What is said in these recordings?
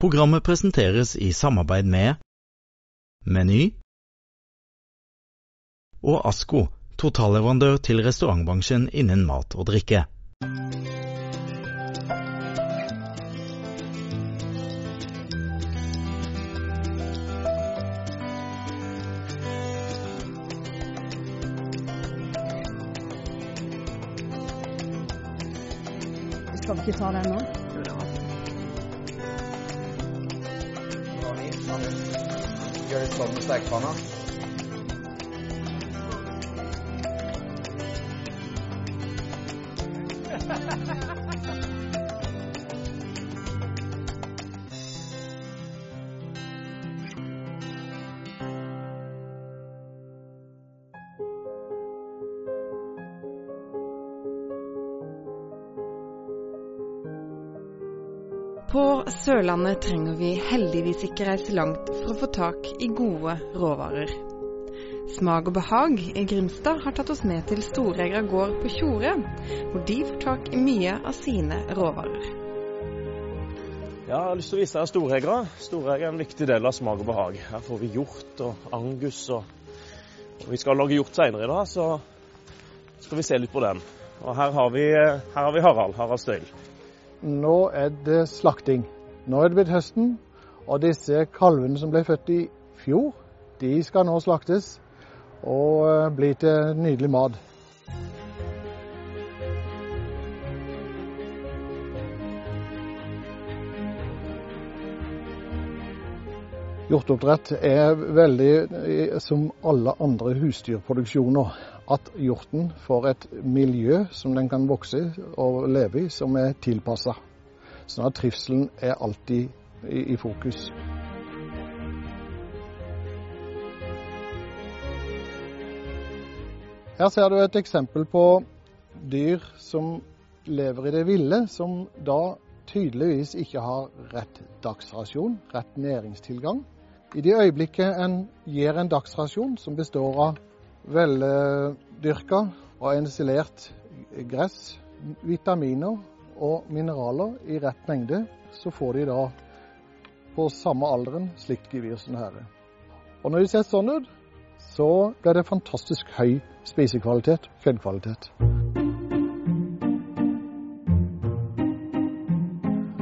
Programmet presenteres i samarbeid med Meny og Asko, totalleverandør til restaurantbransjen innen mat og drikke. Skal vi ikke ta den nå? Gjør litt sånn med stekepanna. Sørlandet trenger vi heldigvis ikke reise langt for å få tak i gode råvarer. Smak og behag i Grimstad har tatt oss med til Storegra gård på Tjore, hvor de får tak i mye av sine råvarer. Ja, jeg har lyst til å vise deg Storegra. Storegra er en viktig del av smak og behag. Her får vi hjort og angus. Og, og vi skal lage hjort senere i dag, så skal vi se litt på den. Og her har vi, her har vi Harald. Harald Støyl. Nå er det slakting. Nå er det blitt høsten, og disse kalvene som ble født i fjor, de skal nå slaktes og eh, bli til nydelig mat. Hjorteoppdrett er veldig eh, som alle andre husdyrproduksjoner. At hjorten får et miljø som den kan vokse og leve i, som er tilpassa. Sånn at trivselen er alltid i, i fokus. Her ser du et eksempel på dyr som lever i det ville, som da tydeligvis ikke har rett dagsrasjon, rett næringstilgang. I det øyeblikket en gir en dagsrasjon som består av veldyrka og ensilert gress, vitaminer og mineraler i rett mengde, så får de da på samme alderen slikt gevir som dette. Og når de ser sånn ut, så blir det fantastisk høy spisekvalitet, fettkvalitet.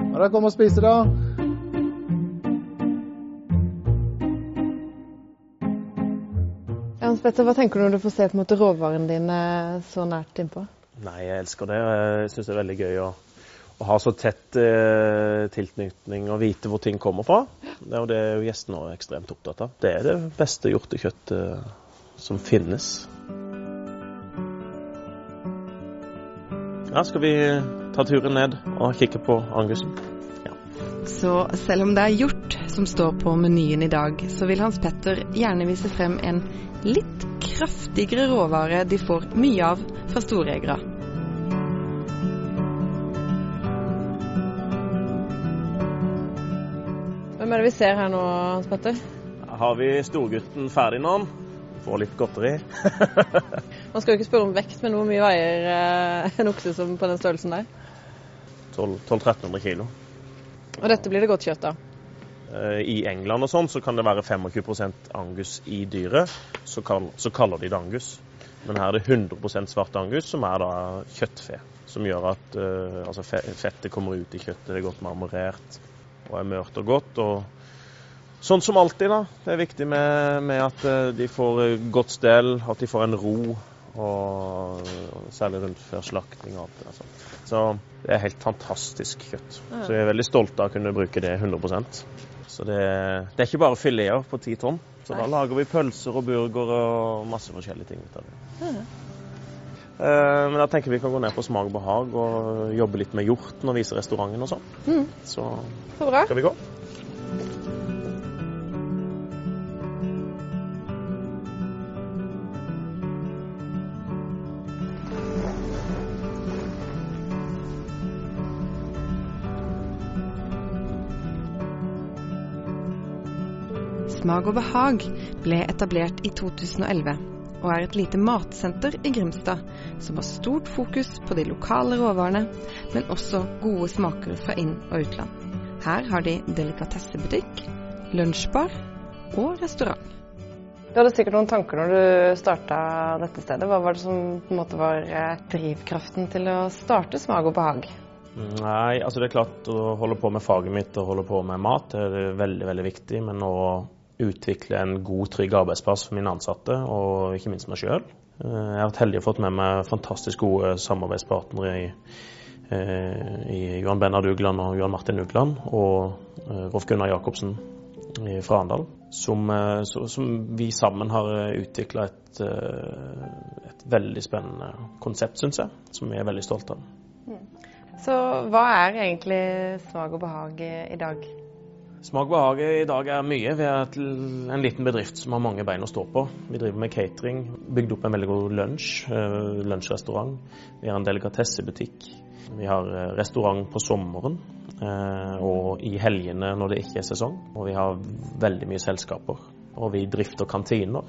Når dere kommer og spiser, da Hans Petter, hva tenker du når du får se på en måte råvarene dine så nært innpå? Nei, jeg elsker det. Jeg syns det er veldig gøy å, å ha så tett eh, tilknytning og vite hvor ting kommer fra. Det er jo det gjestene er ekstremt opptatt av. Det er det beste hjortekjøttet som finnes. Ja, skal vi ta turen ned og kikke på angusen? Så selv om det er hjort som står på menyen i dag, så vil Hans Petter gjerne vise frem en litt kraftigere råvare de får mye av fra Storegra. Hvem er det vi ser her nå, Hans Petter? Har vi storgutten ferdig nå. Får litt godteri. Man skal jo ikke spørre om vekt, men hvor mye veier eh, en okse som på den størrelsen der? 1200-1300 kilo. Og dette blir det godt kjøtt av? Eh, I England og sånn så kan det være 25% angus i dyret, så, kall, så kaller de det angus. Men her er det 100% svart angus, som er da kjøttfe. Som gjør at uh, altså fettet kommer ut i kjøttet, det er godt marmorert og er mørt og godt. Og sånn som alltid, da. Det er viktig med, med at uh, de får godt stell, at de får en ro. Og, og særlig rundt før slakting og alt det der. Så det er helt fantastisk kjøtt. Så vi er veldig stolte av å kunne bruke det 100% Så det, det er ikke bare fileter på ti tonn. Så da lager vi pølser og burger og masse forskjellige ting ut av det. Uh, men da tenker vi kan gå ned på Smak og behag og jobbe litt med hjorten og vise restauranten og sånn. Mm. Så Så bra. skal vi gå. Smak og behag ble etablert i 2011 og er et lite matsenter i Grimstad som har stort fokus på de lokale råvarene, men også gode smaker fra inn- og utland. Her har de delikatessebutikk, lunsjbar og restaurant. Du hadde sikkert noen tanker når du starta dette stedet. Hva var det som på en måte var eh, drivkraften til å starte Smak og behag? Nei, altså det er klart å holde på med faget mitt og holde på med mat det er veldig, veldig viktig. Men å utvikle en god, trygg arbeidsplass for mine ansatte, og ikke minst meg sjøl. Jeg har vært heldig og fått med meg fantastisk gode samarbeidspartnere i, eh, i Johan Bennard Ugland og Johan Martin Ugland, og eh, Rolf Gunnar Jacobsen fra Arendal. Som, eh, som, vi sammen har utvikla et, et veldig spennende konsept, syns jeg, som vi er veldig stolte av. Så hva er egentlig smak og behag i dag? Smak behag i dag er mye. Vi er en liten bedrift som har mange bein å stå på. Vi driver med catering, bygd opp en veldig god lunsj, eh, lunsjrestaurant. Vi har en delikatessebutikk. Vi har eh, restaurant på sommeren eh, og i helgene når det ikke er sesong. Og vi har veldig mye selskaper. Og vi drifter kantiner.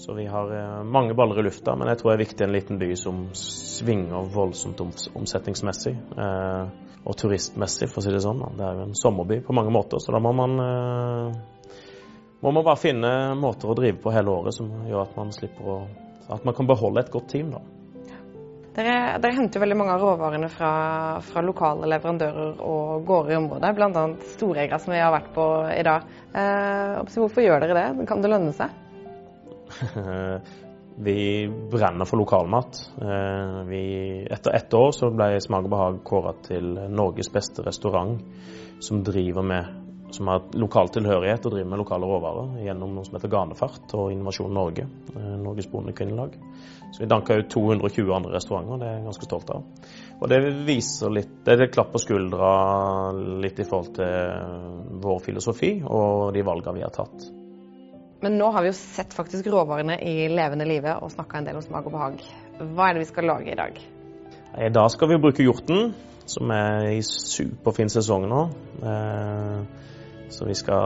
Så vi har mange baller i lufta, men jeg tror det er viktig en liten by som svinger voldsomt omsetningsmessig. Og turistmessig, for å si det sånn. Det er jo en sommerby på mange måter, så da må man, eh, må man bare finne måter å drive på hele året som gjør at man slipper å At man kan beholde et godt team, da. Dere, dere henter veldig mange av råvarene fra, fra, lokale leverandører og gårder i området, bl.a. Storegra, som vi har vært på i dag. Eh, hvorfor gjør dere det? Kan det lønne seg? vi brenner for lokalmat. Eh, vi, etter ett år så ble Smak og behag kåra til Norges beste restaurant som driver med som har lokal tilhørighet og driver med lokale råvarer gjennom noe som heter Ganefart og Innovasjon Norge, eh, Norges Bondekvinnelag. Så vi danka ut 220 andre restauranter, det er jeg ganske stolt av. Og det viser litt Det er et klapp på skuldra litt i forhold til vår filosofi og de valgene vi har tatt. Men nå har vi jo sett faktisk råvarene i levende live og snakka en del om smak og behag. Hva er det vi skal lage i dag? I dag skal vi bruke hjorten, som er i superfin sesong nå. Eh, så vi skal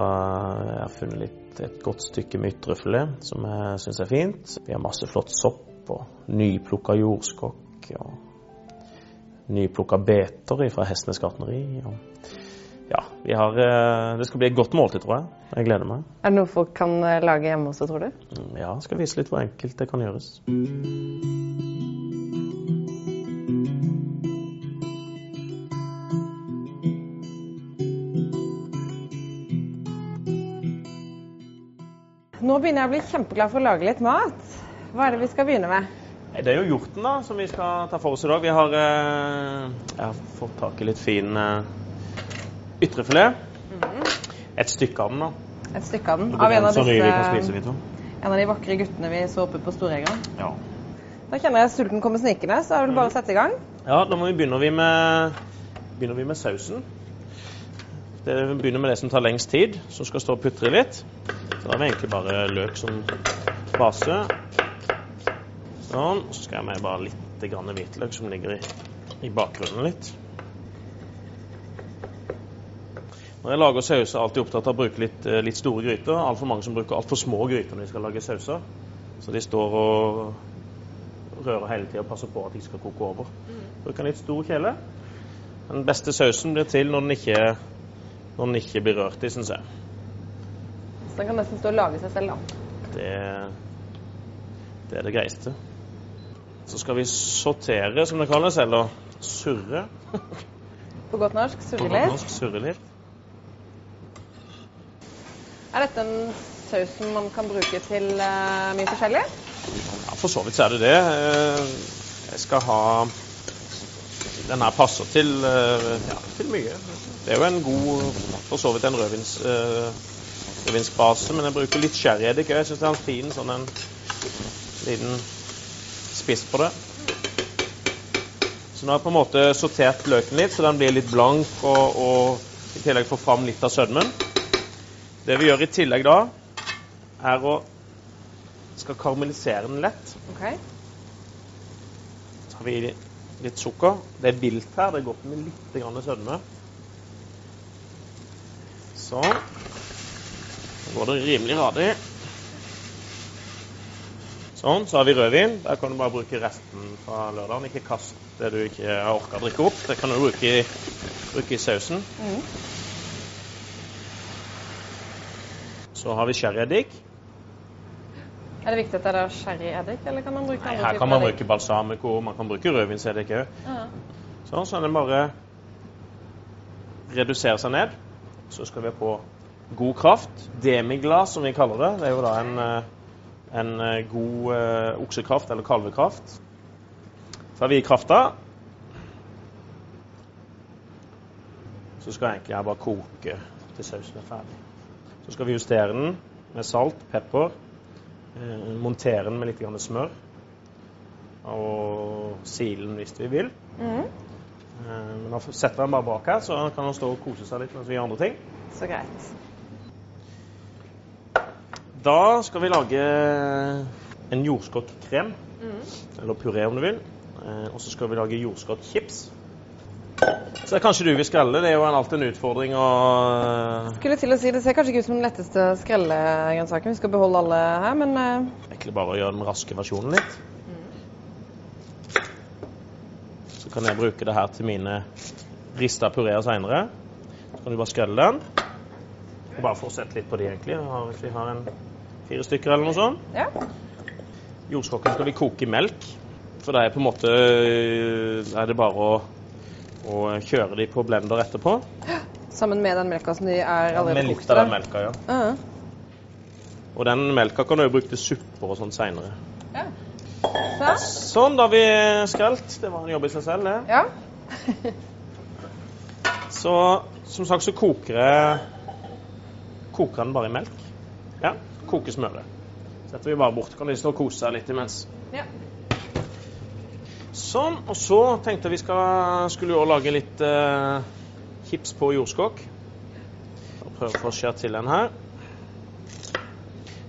har funnet litt, et godt stykke med ytrefilet som jeg syns er fint. Vi har masse flott sopp og nyplukka jordskokk og nyplukka beter fra Hestenes gartneri. Ja, har, eh, det skal bli et godt måltid, tror jeg. Jeg gleder meg. Er det noe folk kan eh, lage hjemme også, tror du? Mm, ja, skal vise litt hvor enkelt det kan gjøres. Nå begynner jeg å bli kjempeglad for å lage litt mat. Hva er det vi skal begynne med? Det er jo hjorten da, som vi skal ta for oss i dag. Vi har, eh, jeg har fått tak i litt fin Ytrefilet. Mm. Et stykke av den, da. Et stykke av den? Av en av, disse, vi vi en av de vakre guttene vi så oppe på Storegeren? Ja. Da kjenner jeg sulten kommer snikende, så er det bare å sette i gang. Ja, da må vi begynner vi med, begynner vi med sausen. Det begynner med det som tar lengst tid, som skal stå og putre litt. Så da har vi egentlig bare løk som base. Sånn. Så skal jeg med bare litt hvitløk som ligger i, i bakgrunnen litt. Når jeg lager sauser, er jeg alltid opptatt av å bruke litt, eh, litt store gryter. Altfor mange som bruker altfor små gryter når de skal lage sauser. Så de står og rører hele tida og passer på at de skal koke over. Bruker en litt stor kjele. Den beste sausen blir til når den ikke, når den ikke blir rørt i, syns jeg. Så den kan nesten stå og lage seg selv, da? Det, det er det greieste. Så skal vi sortere, som det kalles, eller surre. På godt norsk surre litt? På godt norsk surre litt. Er dette en saus som man kan bruke til uh, mye forskjellig? Ja, For så vidt så er det det. Eh, jeg skal ha Den her passer til, uh, ja, til mye. Det er jo en god For så vidt en rødvins, uh, rødvinsbase, men jeg bruker litt sherryeddik òg. Jeg syns det er en fin sånn en liten spiss på det. Så nå har jeg på en måte sortert løken litt, så den blir litt blank og, og i tillegg får fram litt av sødmen. Det vi gjør i tillegg da, er å skal karamellisere den lett. Okay. Så har vi litt sukker. Det er vilt her. Det er godt med litt sødme. Sånn. Da går det rimelig radig. Sånn. Så har vi rødvin. Der kan du bare bruke resten fra lørdagen. Ikke kast det du ikke har orka å drikke opp. Det kan du bruke i, bruke i sausen. Mm. Så har vi sherryeddik. Er det viktig at det er sherryeddik, eller kan man bruke Nei, Her kan man bruke balsamico, man kan bruke rødvinseddik òg. Ja. Sånn, så er det bare redusere seg ned. Så skal vi på god kraft. Demiglas, som vi kaller det. Det er jo da en, eh, en eh, god uh, oksekraft, eller kalvekraft. Så har vi i krafta. Så skal jeg egentlig jeg bare koke til sausen er ferdig. Så skal vi justere den med salt, pepper. Eh, montere den med litt smør. Og sile den hvis vi vil. Mm. Eh, Men da setter vi den bare bak her, så kan den stå og kose seg litt mens vi gjør andre ting. Så greit. Da skal vi lage en jordskokkkrem, eller puré om du vil. Eh, Og så skal vi lage jordskokkchips. Så det er kanskje du vil skrelle. Det er jo alltid en utfordring å Skulle til å si, Det ser kanskje ikke ut som den letteste skrellegrønnsaken. Vi skal beholde alle her, men eh, egentlig bare å gjøre den raske versjonen litt. Så kan jeg bruke det her til mine rista pureer seinere. Så kan du bare skrelle den. Og bare fortsette litt på de, egentlig. Hvis vi har en fire stykker eller noe sånt. ja. Jordskokken skal vi koke i melk. For det er på en måte er det bare å, å kjøre de på blender etterpå. Sammen med den melka som de er allerede Med litt kokt av den melka, ja. Ja. Og den melka kan du jo bruke til supper og sånt seinere. Så. Sånn, da har vi skrelt. Det var en jobb i seg selv, det. Ja. Så som sagt så koker jeg Koker den bare i melk. Ja, koker smøret. Setter vi bare bort. Kan de stå og kose seg litt imens. Ja. Sånn. Og så tenkte jeg vi skal, skulle jo lage litt eh, hips på jordskokk. Prøve å få skjært til den her.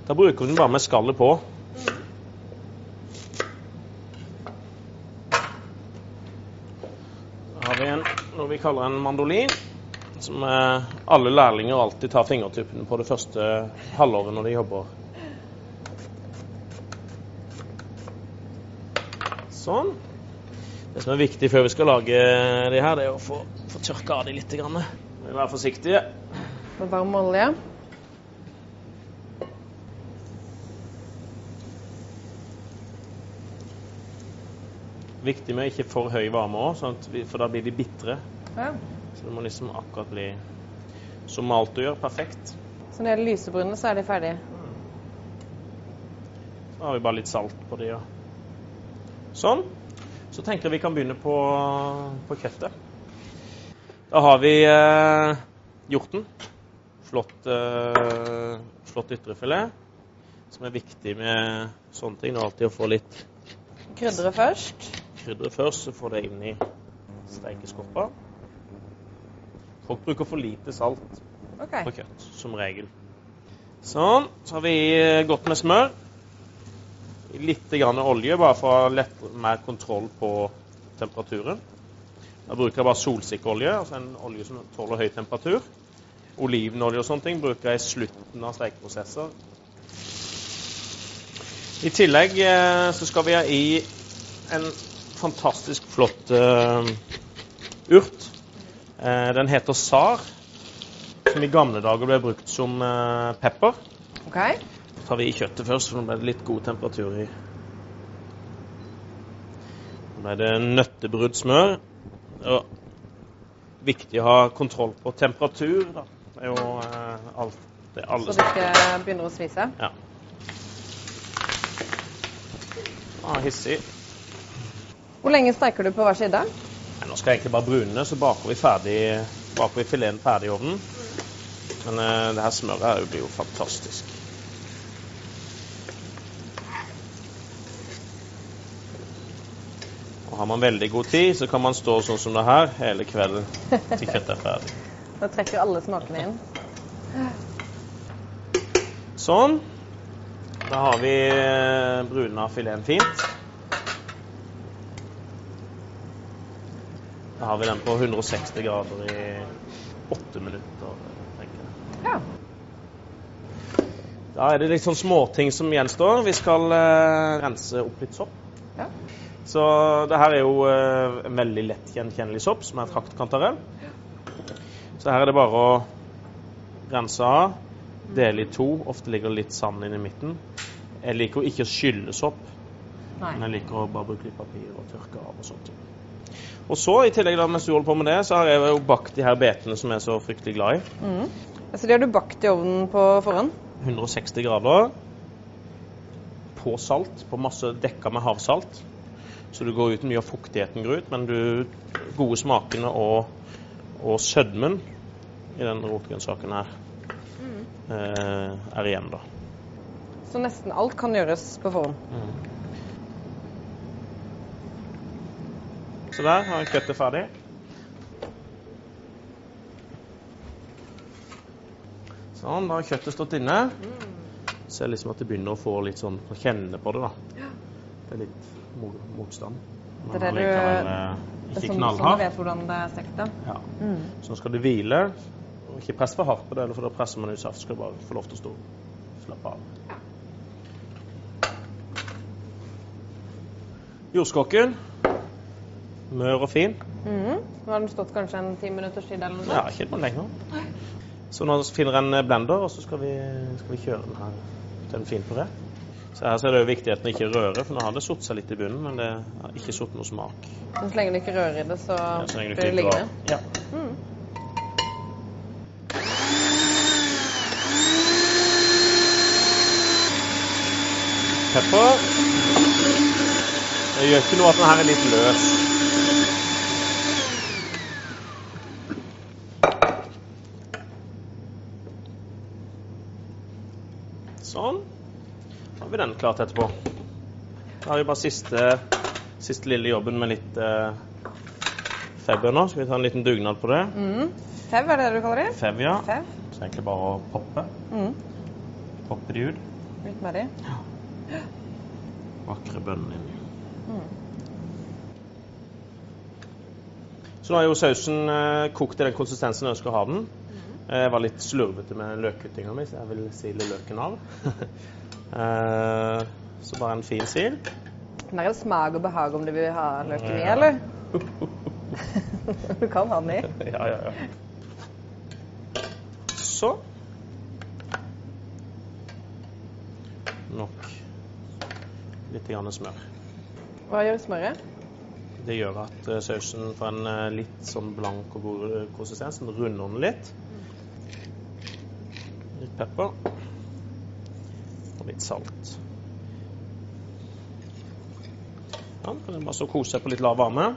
Da bruker vi den bare med skallet på. Da har vi en, noe vi kaller en mandolin. Som eh, alle lærlinger alltid tar fingertuppene på det første halvåret når de jobber. Sånn. Det som er viktig før vi skal lage de her, det er å få, få tørka av de litt. Grann. Være forsiktige. Med varm olje. Viktig med ikke for høy varme òg, for da blir de bitre. Ja. Så det må liksom akkurat bli som malt å gjøre. gjør, perfekt. Så når det gjelder lysebrune, så er de ferdige. Så har vi bare litt salt på de. Ja. Sånn. Så tenker jeg vi kan begynne på, på kjøttet. Da har vi eh, hjorten. Flott, eh, flott ytrefilet. Som er viktig med sånne ting. Det er alltid å få litt Krydderet først. krydder først, så får det inn i steikeskoppa. Folk bruker for lite salt okay. på kjøtt, som regel. Sånn. Så har vi eh, godt med smør. Litt olje, bare for å ha lett mer kontroll på temperaturen. Da bruker jeg bare solsikkeolje, altså en olje som tåler høy temperatur. Olivenolje og sånne ting bruker jeg i slutten av stekeprosesser. I tillegg eh, så skal vi ha i en fantastisk flott uh, urt. Uh, den heter SAR, som i gamle dager ble brukt som uh, pepper. OK. Tar vi i kjøttet først, for nå ble det litt god temperatur i. Nå ble det nøttebrudd smør. Og viktig å ha kontroll på temperatur. Da. Det er jo eh, alt det alle Så det ikke begynner å svise. Ja. Ah, hissig. Hvor lenge steiker du på hver side? Nei, nå skal jeg egentlig bare brune, så baker vi ferdig baker vi fileten ferdig i ovnen. Men eh, det her smøret her blir jo fantastisk. Og har man veldig god tid, så kan man stå sånn som det her hele kvelden til kjøttet er ferdig. Da trekker alle smakene inn. Sånn. Da har vi eh, bruna fileten fint. Da har vi den på 160 grader i åtte minutter. tenker jeg. Ja. Da er det litt sånn småting som gjenstår. Vi skal eh, rense opp litt sopp. Så det her er jo eh, en veldig lett gjenkjennelig sopp, som er traktkantarell. Så her er det bare å rense av Dele i to. Ofte ligger det litt sand inn i midten. Jeg liker ikke å skylle sopp, Nei. men jeg liker å bare bruke litt papir og tørke av og sånt. Og så, i tillegg da, mens du holder på med det, så har jeg jo bakt de her betene som jeg er så fryktelig glad i. Mm. Så de har du bakt i ovnen på forhånd? 160 grader. På salt, på masse dekka med havsalt. Så du går ut mye av fuktigheten går ut, men du gode smakene og, og sødmen i den rotgrønnsaken her eh, er igjen, da. Så nesten alt kan gjøres på forhånd. Så der har jeg kjøttet ferdig. Sånn, da har kjøttet stått inne. Ser liksom at det begynner å få litt sånn å kjenne på det, da. Det er litt mo- motstand. Det er det du- eh, Det er ikke sånn, knallhard. vet hvordan det er stekt. da. Ja. Mm. Så nå skal det hvile. Ikke press for hardt på det, for da presser man ut saft. Skal bare få lov til å stå slappe av. Jordskokken. Mør og fin. Mm. Nå har den stått kanskje en ti minutters tid eller noe Ja, ikke noe lenger. Så nå finner jeg en blender, og så skal vi, skal vi kjøre den her til en fin puré. Så her så er det jo viktig at den ikke rører, for nå har det satt seg litt i bunnen, men det har ikke satt noe smak. Men så lenge du ikke rører i det, så Ja, så lenge blir det liggende. Ja. Mm. Pepper. Det gjør ikke noe at den her er litt løs. Sånn. Da har vi den klart etterpå. Da har vi bare siste, siste lille jobben med litt uh, nå. Skal vi ta en liten dugnad på det? Mm. Fev, er det det du kaller det? Fev, ja. Fev. Så egentlig bare å poppe. Mm. Poppe de ut. Litt med de. Ja. Vakre bønnene inni. Mm. Så nå er jo sausen eh, kokt i den konsistensen jeg ønsker å ha den. Jeg var litt slurvete med løkkuttinga mi, så jeg vil sile løken av. Eh, så bare en fin sil. Men er det smak og behag om du vil ha løken i, Ja. eller? du kan ha den i. ja, ja, ja. Så. Nok litt grann smør. Hva gjør smøret? Det gjør at eh, sausen får en eh, litt sånn blank og god konsistens. Den runder den litt. Litt pepper. Og litt salt. Ja, bare så kose seg på litt lav varme.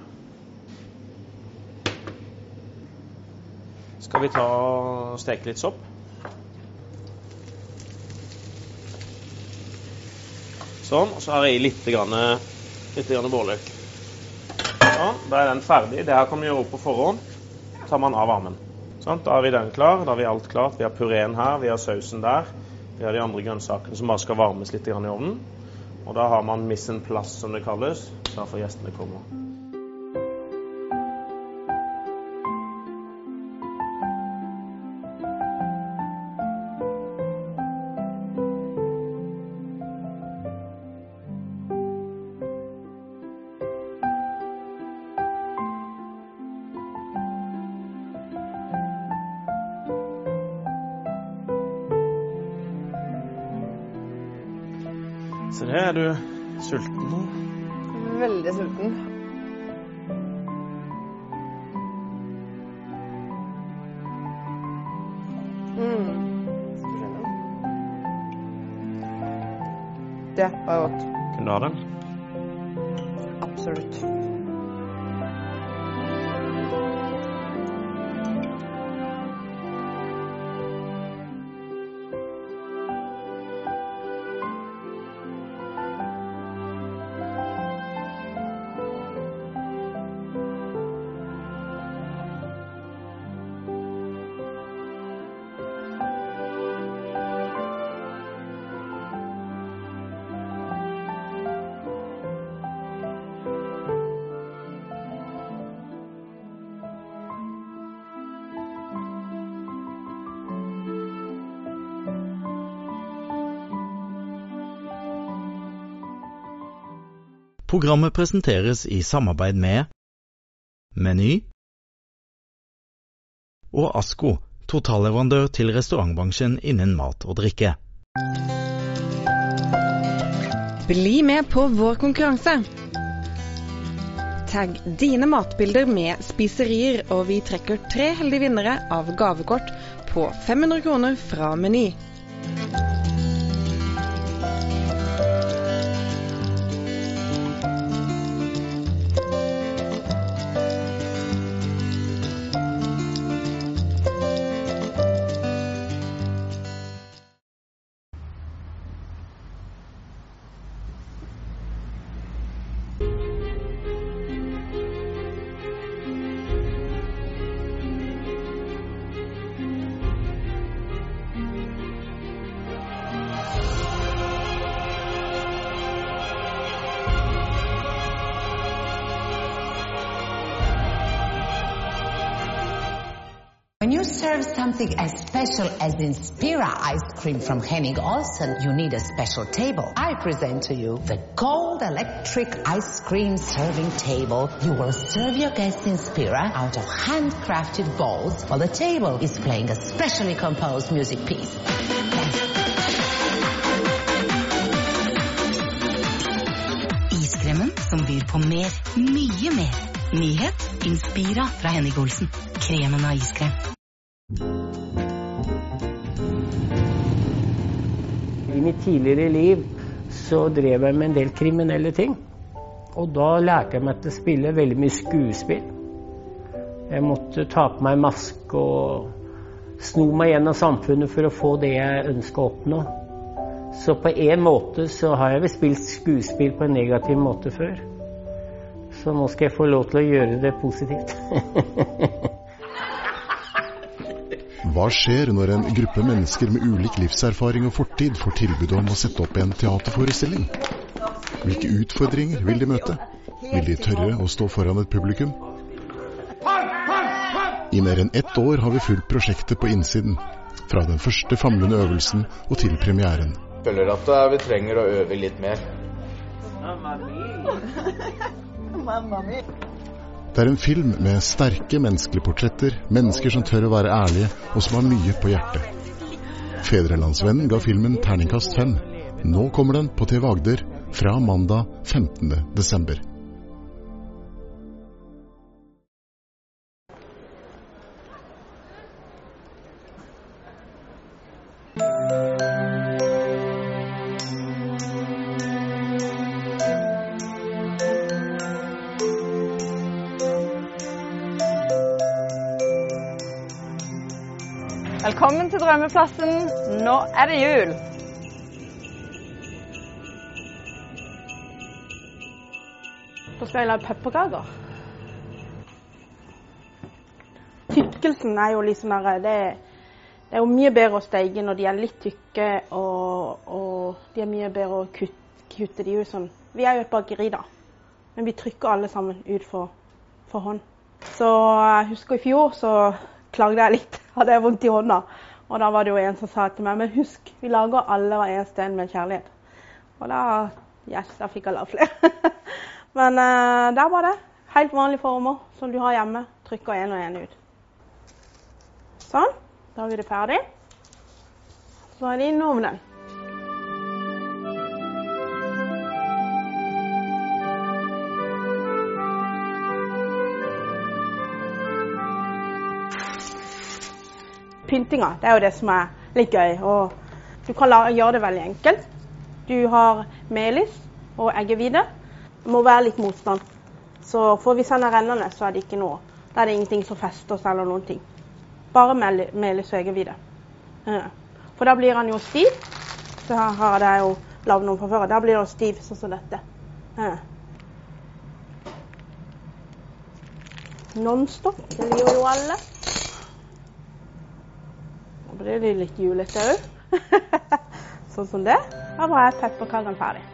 Skal vi ta og steke litt sopp? Sånn. Og så har jeg i litt, grann, litt bårløk. Sånn, da er den ferdig. Det her kan vi gjøre opp på forhånd. tar man av varmen. Sånn, da har vi den klar. Da har vi alt klart. Vi har pureen her, vi har sausen der. Vi har de andre grønnsakene som bare skal varmes litt i ovnen. Og da har man mise en som det kalles. Da får gjestene komme. Er du sulten nå. Veldig sulten. Mm. Det var godt. Kunne du ha den? Programmet presenteres i samarbeid med Meny og ASKO totalleverandør til restaurantbransjen innen mat og drikke. Bli med på vår konkurranse. Tagg dine matbilder med spiserier, og vi trekker tre heldige vinnere av gavekort på 500 kroner fra Meny. Something as special as Inspira ice cream from Henning Olsen, you need a special table. I present to you the Gold Electric Ice Cream Serving Table. You will serve your guests Inspira out of handcrafted bowls while the table is playing a specially composed music piece. Iskremen som byr på mer, mye mer. Nyhet Inspira fra Henning Olsen. Kremen av iskrem. I mitt tidligere liv så drev jeg med en del kriminelle ting. Og da lærte jeg meg til å spille veldig mye skuespill. Jeg måtte ta på meg maske og sno meg gjennom samfunnet for å få det jeg ønska å oppnå. Så på en måte så har jeg vel spilt skuespill på en negativ måte før. Så nå skal jeg få lov til å gjøre det positivt. Hva skjer når en gruppe mennesker med ulik livserfaring og fortid får tilbud om å sette opp en teaterforestilling? Hvilke utfordringer vil de møte? Vil de tørre å stå foran et publikum? I mer enn ett år har vi fulgt prosjektet på innsiden. Fra den første famlende øvelsen og til premieren. Føler at eh, vi trenger å øve litt mer. Det er en film med sterke menneskelige portretter, mennesker som tør å være ærlige, og som har mye på hjertet. Fedrelandsvennen ga filmen terningkast fem. Nå kommer den på TV Agder fra mandag 15. desember. Drømmeplassen. Nå er det jul. Da skal jeg lage pepperkaker. Tykkelsen er jo liksom der, det, det er jo mye bedre å steike når de er litt tykke, og, og de er mye bedre å kutte, kutte de ut sånn. Vi er jo et bakeri, da. Men vi trykker alle sammen ut for, for hånd. Så jeg husker i fjor så klagde jeg litt. Hadde jeg vondt i hånda. Og da var det jo en som sa til meg men husk, vi lager alle hver en med kjærlighet. Og da, yes, da fikk jeg lagd flere. men uh, der var det helt vanlige former som du har hjemme. Trykker en og en ut. Sånn. Da er det ferdig. Så er det inn i ovnen. Pyntinga. Det er jo det som er litt gøy. Og du kan gjøre det veldig enkelt. Du har melis og eggehvite. Må være litt motstand. Så hvis den er rennende, så er det ikke noe. Da er det ingenting som fester seg eller noen ting. Bare melis og eggehvite. For da blir han jo stiv. Så her har jeg jo lagd noen fra før. Da blir han stiv sånn som dette. Ja. Nonstop, det gjør jo alle. Det litt julete òg. sånn som det. Da var jeg pepperkakene ferdig.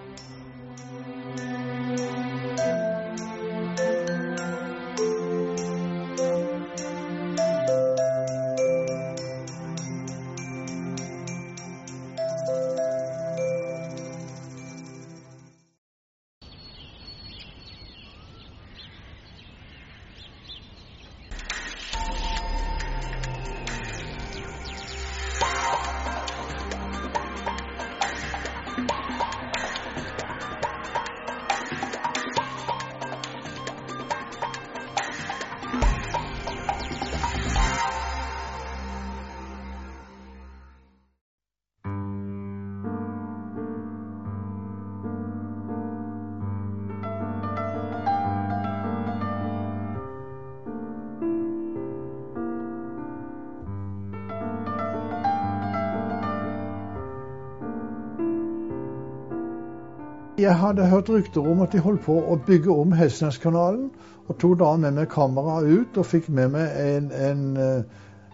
Jeg hadde hørt rykter om at de holdt på å bygge om Hestneskanalen, og tok da med meg kamera ut og fikk med meg en, en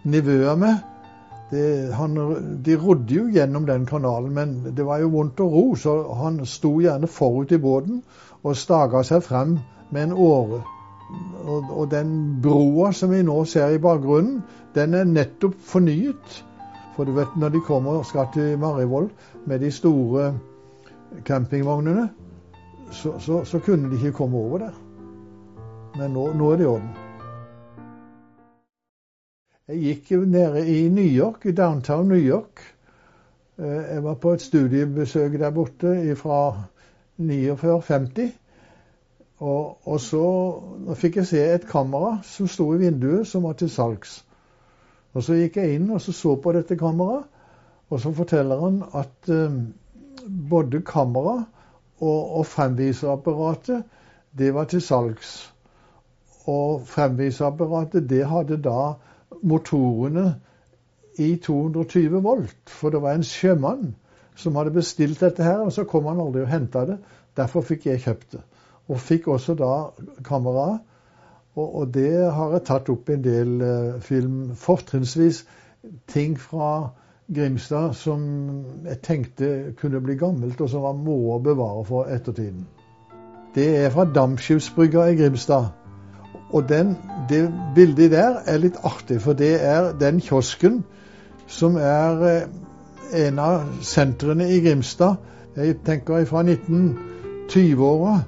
nivå av meg. Det, han, de rodde jo gjennom den kanalen, men det var jo vondt å ro, så han sto gjerne forut i båten og staga seg frem med en åre. Og, og den broa som vi nå ser i bakgrunnen, den er nettopp fornyet. For du vet, når de kommer og skal til Marivoll med de store campingvognene, så, så, så, kunne de ikke komme over der. Men nå, nå er det i orden. Jeg gikk nede i New York, i downtown New York. Eh, jeg var på et studiebesøk der borte fra 49-50. Og, og, så fikk jeg se et kamera som sto i vinduet, som var til salgs. Og Så gikk jeg inn og så, så på dette kameraet, og så forteller han at um, både kamera og, og fremviserapparatet, det var til salgs. Og fremviserapparatet, det hadde da motorene i 220 volt. For det var en sjømann som hadde bestilt dette her, og så kom han aldri og henta det. Derfor fikk jeg kjøpt det. Og fikk også da kameraet. Og, og, det har jeg tatt opp i en del uh, film. Fortrinnsvis ting fra Grimstad som jeg tenkte kunne bli gammelt, og som var må bevare for ettertiden. Det er fra Dampskipsbrygga i Grimstad. Og den, det bildet der er litt artig, for det er den kiosken som er eh, en av sentrene i Grimstad. Jeg tenker fra 1920-åra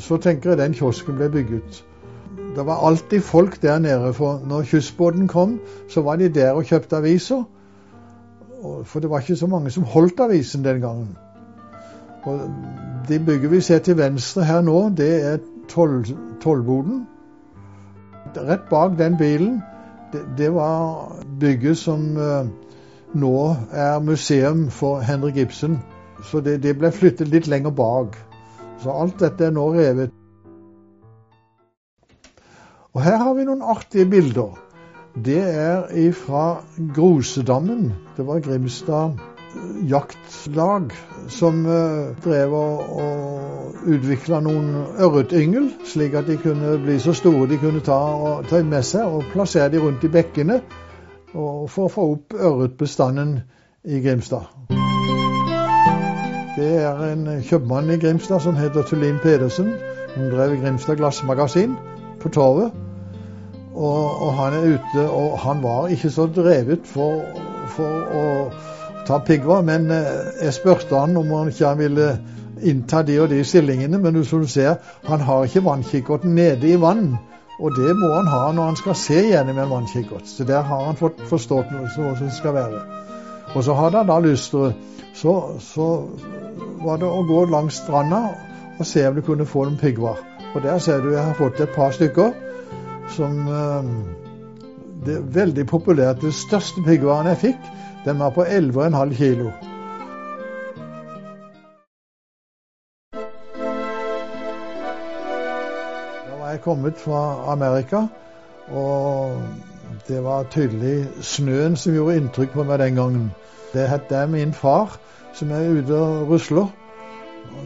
så tenker jeg den kiosken ble bygget. Det var alltid folk der nede, for når kystbåten kom, så var de der og kjøpte aviser. For det var ikke så mange som holdt avisen den gangen. Og De bygget vi ser til venstre her nå, det er tollboden. Rett bak den bilen, det, det var bygget som uh, nå er museum for Henrik Ibsen. Så det, det ble flyttet litt lenger bak. Så alt dette er nå revet. Og her har vi noen artige bilder det er fra Grosedammen. Det var Grimstad jaktlag som uh, drev og utvikla noen ørretyngel, slik at de kunne bli så store de kunne ta, og, ta med seg og plassere de rundt i bekkene for å få opp ørretbestanden i Grimstad. Det er en kjøpmann i Grimstad som heter Tullin Pedersen. Hun drev Grimstad Glassmagasin på Torvet. Og, og, han er ute, og han var ikke så drevet for, for å ta piggvar, men eh, jeg spurte han om han ikke ville innta de og de stillingene. Men som du ser, han har ikke vannkikkerten nede i vann. Og det må han ha når han skal se gjennom en vannkikkert. Så der har han fått forstått noe som det skal være. Og så hadde han da lyst til så, så var det å gå langs stranda og se om du kunne få noen piggvar. Og der ser du jeg har fått et par stykker som eh, det veldig populært. Den største piggvaren jeg fikk, den var på 11,5 kilo. Da var jeg kommet fra Amerika, og det var tydelig snøen som gjorde inntrykk på meg den gangen. Det er min far som er ute og rusler.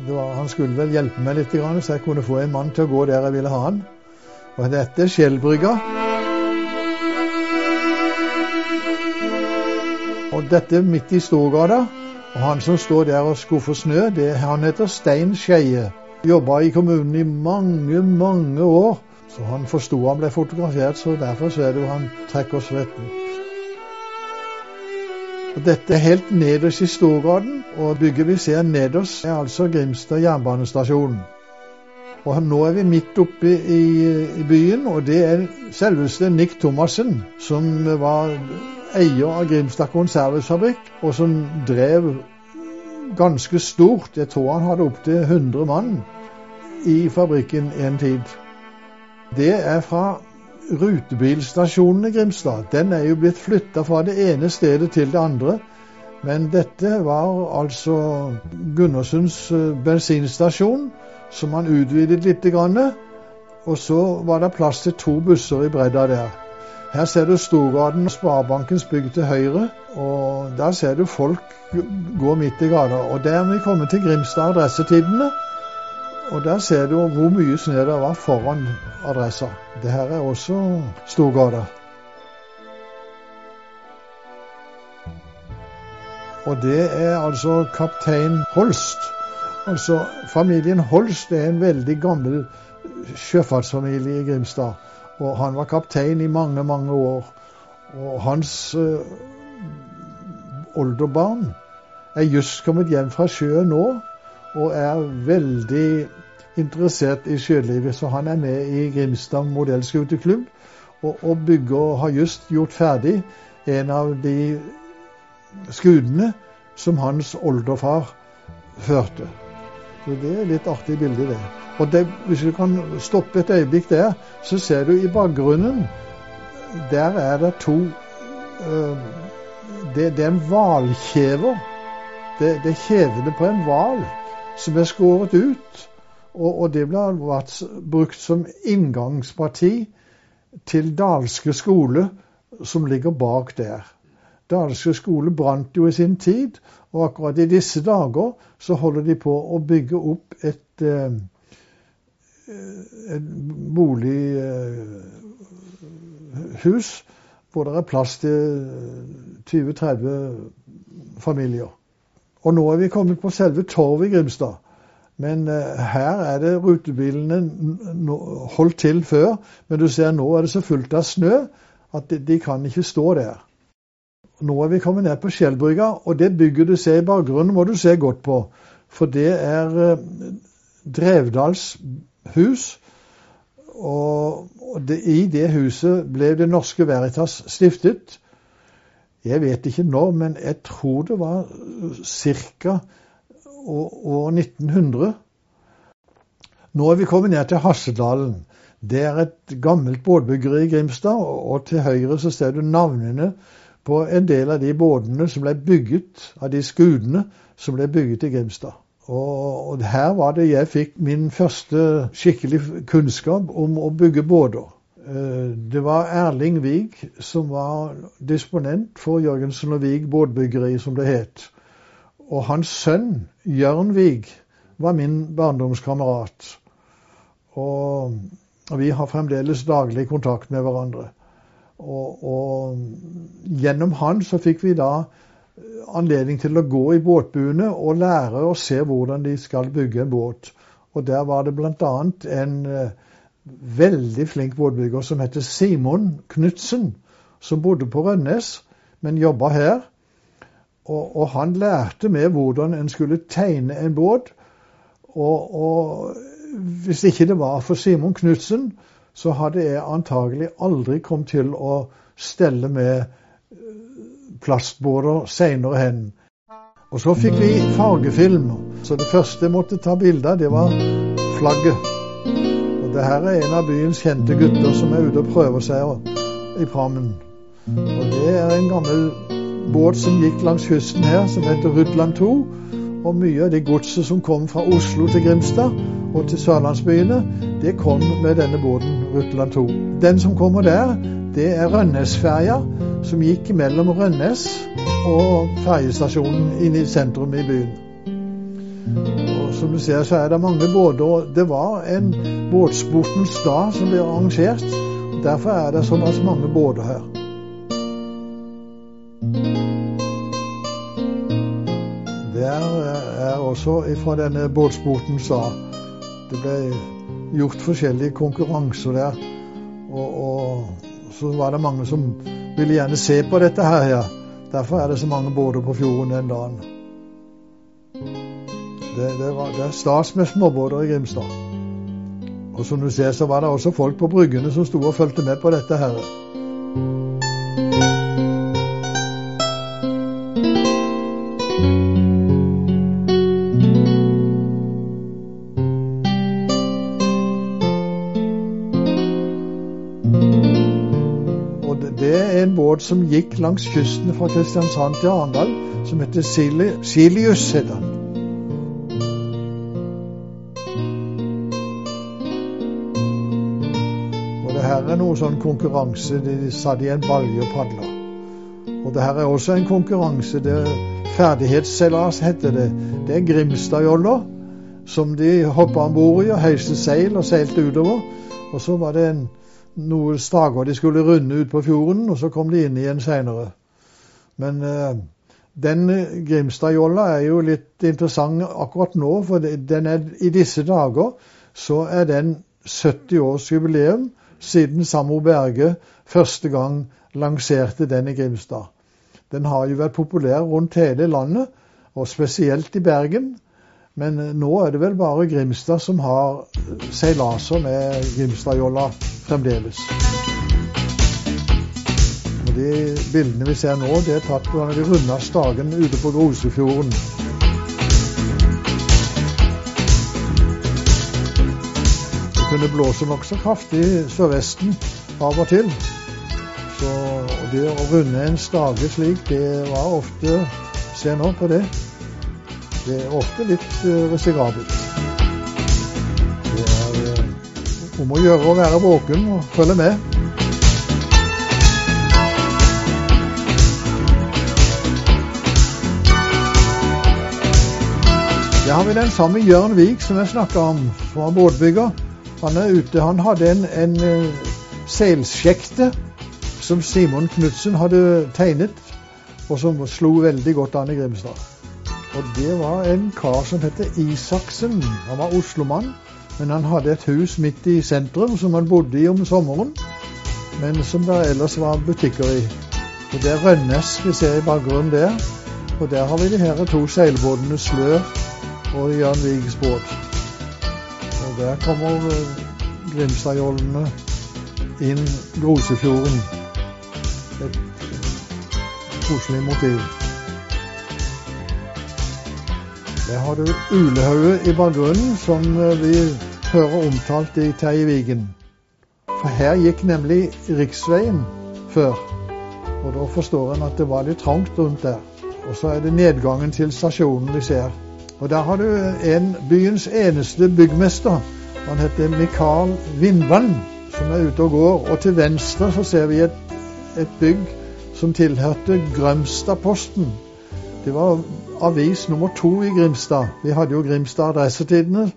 Var, han skulle vel hjelpe meg litt, så jeg kunne få en mann til å gå der jeg ville ha han. Og dette er Skjellbrygga. Og dette er midt i Storgata. Og han som står der og skuffer snø, det, han heter Stein Skeie. Jobba i kommunen i mange, mange år. Så han forsto han ble fotografert, så derfor er det jo han trekker svetten. Dette er helt nederst i Storgaden, og bygget vi ser nederst er altså Grimstad jernbanestasjon. Og nå er vi midt oppe i, i, byen, og det er selveste Nick Thomassen, som var eier av Grimstad konservesfabrikk, og som drev ganske stort. Jeg tror han hadde opptil 100 mann i fabrikken en tid. Det er fra rutebilstasjonen i Grimstad. Den er jo blitt flytta fra det ene stedet til det andre. Men dette var altså Gundersens eh, bensinstasjon som han utvidet litt. Og så var det plass til to busser i bredda der. Her ser du Storgaten og Sparebankens bygg til høyre, og der ser du folk gå midt i gata. Og der er vi kommet til Grimstad adressetidene, og der ser du hvor mye snø det var foran adressa. Det her er også Storgata. Og det er altså kaptein Holst. Altså, Familien Holst er en veldig gammel sjøfartsfamilie i Grimstad. Og han var kaptein i mange, mange år. Og hans uh, oldebarn er just kommet hjem fra sjøen nå og er veldig interessert i sjølivet. Så han er med i Grimstad modellskuteklubb og, og bygger og har just gjort ferdig en av de skudene som hans oldefar førte. Så Det er litt artig bilde, det. Og det, Hvis du kan stoppe et øyeblikk der, så ser du i bakgrunnen Der er det to øh, det, det, er en hvalkjever. Det, det er kjevene på en hval som er skåret ut. Og, og det ble vært brukt som inngangsparti til Dalske skole, som ligger bak der. Dalske skole brant jo i sin tid, og akkurat i disse dager så holder de på å bygge opp et, eh, et bolighus hvor det er plass til 20-30 familier. Og nå er vi kommet på selve torvet i Grimstad. Men her er det rutebilene holdt til før. Men du ser nå er det så fullt av snø at de kan ikke stå der. Nå er vi kommet ned på Skjellbrygga, og det bygget du ser i bakgrunnen, må du se godt på. For det er uh, Drevdals hus. Og, det, i det huset ble Det Norske Veritas stiftet. Jeg vet ikke når, men jeg tror det var ca. år 1900. Nå er vi kommet ned til Hassedalen. Det er et gammelt båtbyggeri i Grimstad, og til høyre så ser du navnene på en del av de båtene som ble bygget, av de skutene som ble bygget i Grimstad. Og, og her var det jeg fikk min første skikkelig kunnskap om å bygge båter. Eh, det var Erling Wiig som var disponent for Jørgensen og Wiig båtbyggeri, som det het. Og hans sønn Jørn Wiig var min barndomskamerat. Og, vi har fremdeles daglig kontakt med hverandre. Og, og gjennom han så fikk vi da anledning til å gå i båtbuene og lære å se hvordan de skal bygge en båt. Og der var det bl.a. en eh, veldig flink båtbygger som heter Simon Knutsen, som bodde på Rønnes, men jobba her. Og, og, han lærte meg hvordan en skulle tegne en båt. Og, og, hvis ikke det var for Simon Knutsen, så hadde jeg antagelig aldri kommet til å stelle med eh, plastbåter seinere hen. Og så fikk vi fargefilm. Så det første jeg måtte ta bilde av, det var flagget. Det her er en av byens kjente gutter som er ute og prøver seg i Prammen. Og Det er en gammel båt som gikk langs kysten her, som heter Rutland 2. Og mye av det godset som kom fra Oslo til Grimstad og til sørlandsbyene, det kom med denne båten Rutland 2. Den som kommer der, det er Rønnesferja, som gikk mellom Rønnes og ferjestasjonen inne i sentrum i byen som du ser, så er det mange båter. Det var en båtsportens dag som ble arrangert. Derfor er det såpass mange båter her. Der er også fra denne båtsportens dag. Det ble gjort forskjellige konkurranser der. Og, og, så var det mange som ville gjerne se på dette her. Ja. Derfor er det så mange båter på fjorden den dagen. Det, det, var, det er stas med småbåter i Grimstad. Og som du ser, så var det også folk på bryggene som sto og fulgte med på dette her. Det er en båt som gikk langs kysten fra Kristiansand til Arendal, som heter Silius. heter den. her er noe sånn konkurranse. De satt i en balje og padla. Og det her er også en konkurranse. Det Ferdighetsseilas heter det. Det er Grimstadjoller som de hoppa om bord i og heiste seil og seilte utover. Og så var det en, noen stager de skulle runde ut på fjorden, og så kom de inn igjen seinere. Men eh, den Grimstadjolla er jo litt interessant akkurat nå, for den er, i disse dager så er den 70 års jubileum siden Sammo Berge første gang lanserte den i Grimstad. Den har jo vært populær rundt hele landet, og spesielt i Bergen. Men nå er det vel bare Grimstad som har seilaser med Grimstadjolla fremdeles. Og De bildene vi ser nå, det er tatt når vi rundeste Stagen ute på Grosefjorden. Det kunne blåse nokså kraftig sørvesten av og til. Så det å runde en stage slik, det var ofte Se nå på det. Det er ofte litt uh, risikabelt. Det er uh, om å gjøre å være våken og følge med. Det har vi den samme Jørn Vik som jeg snakka om, som var båtbygger. Han er ute. Han hadde en, en uh, seilsjekte som Simon Knutsen hadde tegnet, og som slo veldig godt an i Grimstad. Og Det var en kar som het Isaksen. Han var oslomann, men han hadde et hus midt i sentrum som han bodde i om sommeren, men som det ellers var butikker i. Og Det er Rønnes vi ser i bakgrunnen der. Og der har vi de her to seilbåtene Slør og Jan Vigs båt. Og der kommer Grimstadjollene inn Grosefjorden et koselig motiv. Der har du Ulehauget i bakgrunnen, som vi hører omtalt i Terje Vigen. For her gikk nemlig riksveien før. Og da forstår en at det var litt trangt rundt der. Og så er det nedgangen til stasjonen vi ser. Og der har du en byens eneste byggmester. Han heter Mikael Vindvann, som er ute og går. Og til venstre så ser vi et et bygg som tilhørte Grømstadposten. Det var avis nummer to i Grimstad. Vi hadde jo Grimstad Adressetidene.